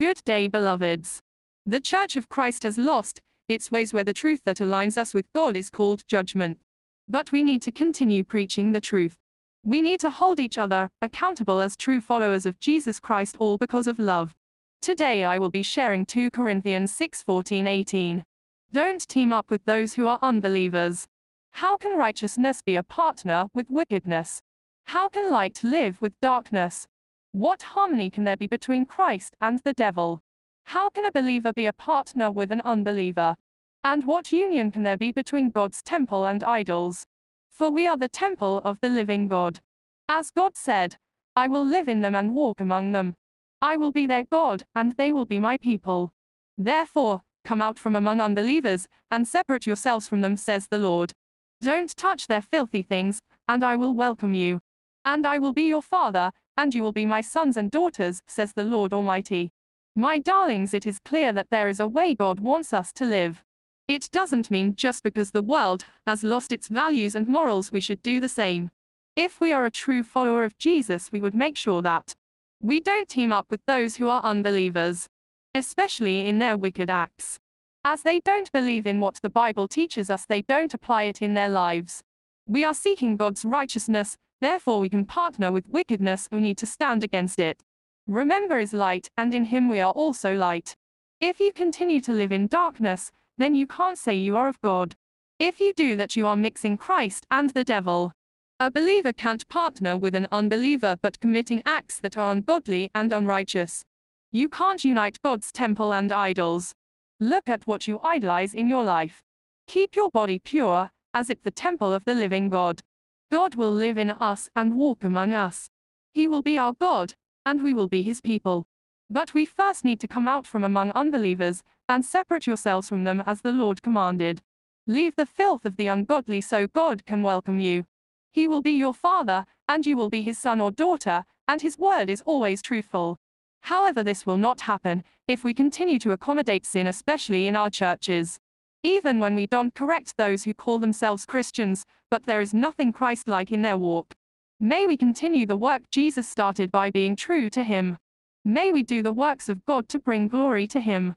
Good day, beloveds. The Church of Christ has lost its ways where the truth that aligns us with God is called judgment. But we need to continue preaching the truth. We need to hold each other accountable as true followers of Jesus Christ, all because of love. Today I will be sharing 2 Corinthians 6 14 18. Don't team up with those who are unbelievers. How can righteousness be a partner with wickedness? How can light live with darkness? What harmony can there be between Christ and the devil? How can a believer be a partner with an unbeliever? And what union can there be between God's temple and idols? For we are the temple of the living God. As God said, I will live in them and walk among them. I will be their God, and they will be my people. Therefore, come out from among unbelievers, and separate yourselves from them, says the Lord. Don't touch their filthy things, and I will welcome you. And I will be your father, and you will be my sons and daughters, says the Lord Almighty. My darlings, it is clear that there is a way God wants us to live. It doesn't mean just because the world has lost its values and morals we should do the same. If we are a true follower of Jesus, we would make sure that we don't team up with those who are unbelievers, especially in their wicked acts. As they don't believe in what the Bible teaches us, they don't apply it in their lives. We are seeking God's righteousness, therefore we can partner with wickedness who need to stand against it. Remember is light, and in him we are also light. If you continue to live in darkness, then you can't say you are of God. If you do that, you are mixing Christ and the devil. A believer can't partner with an unbeliever but committing acts that are ungodly and unrighteous. You can't unite God's temple and idols. Look at what you idolize in your life. Keep your body pure, as it the temple of the living God. God will live in us and walk among us. He will be our God, and we will be his people. But we first need to come out from among unbelievers, and separate yourselves from them as the Lord commanded. Leave the filth of the ungodly so God can welcome you. He will be your father, and you will be his son or daughter, and his word is always truthful. However, this will not happen if we continue to accommodate sin, especially in our churches. Even when we don't correct those who call themselves Christians, but there is nothing Christ like in their walk. May we continue the work Jesus started by being true to him. May we do the works of God to bring glory to him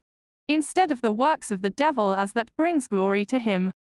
instead of the works of the devil as that brings glory to him.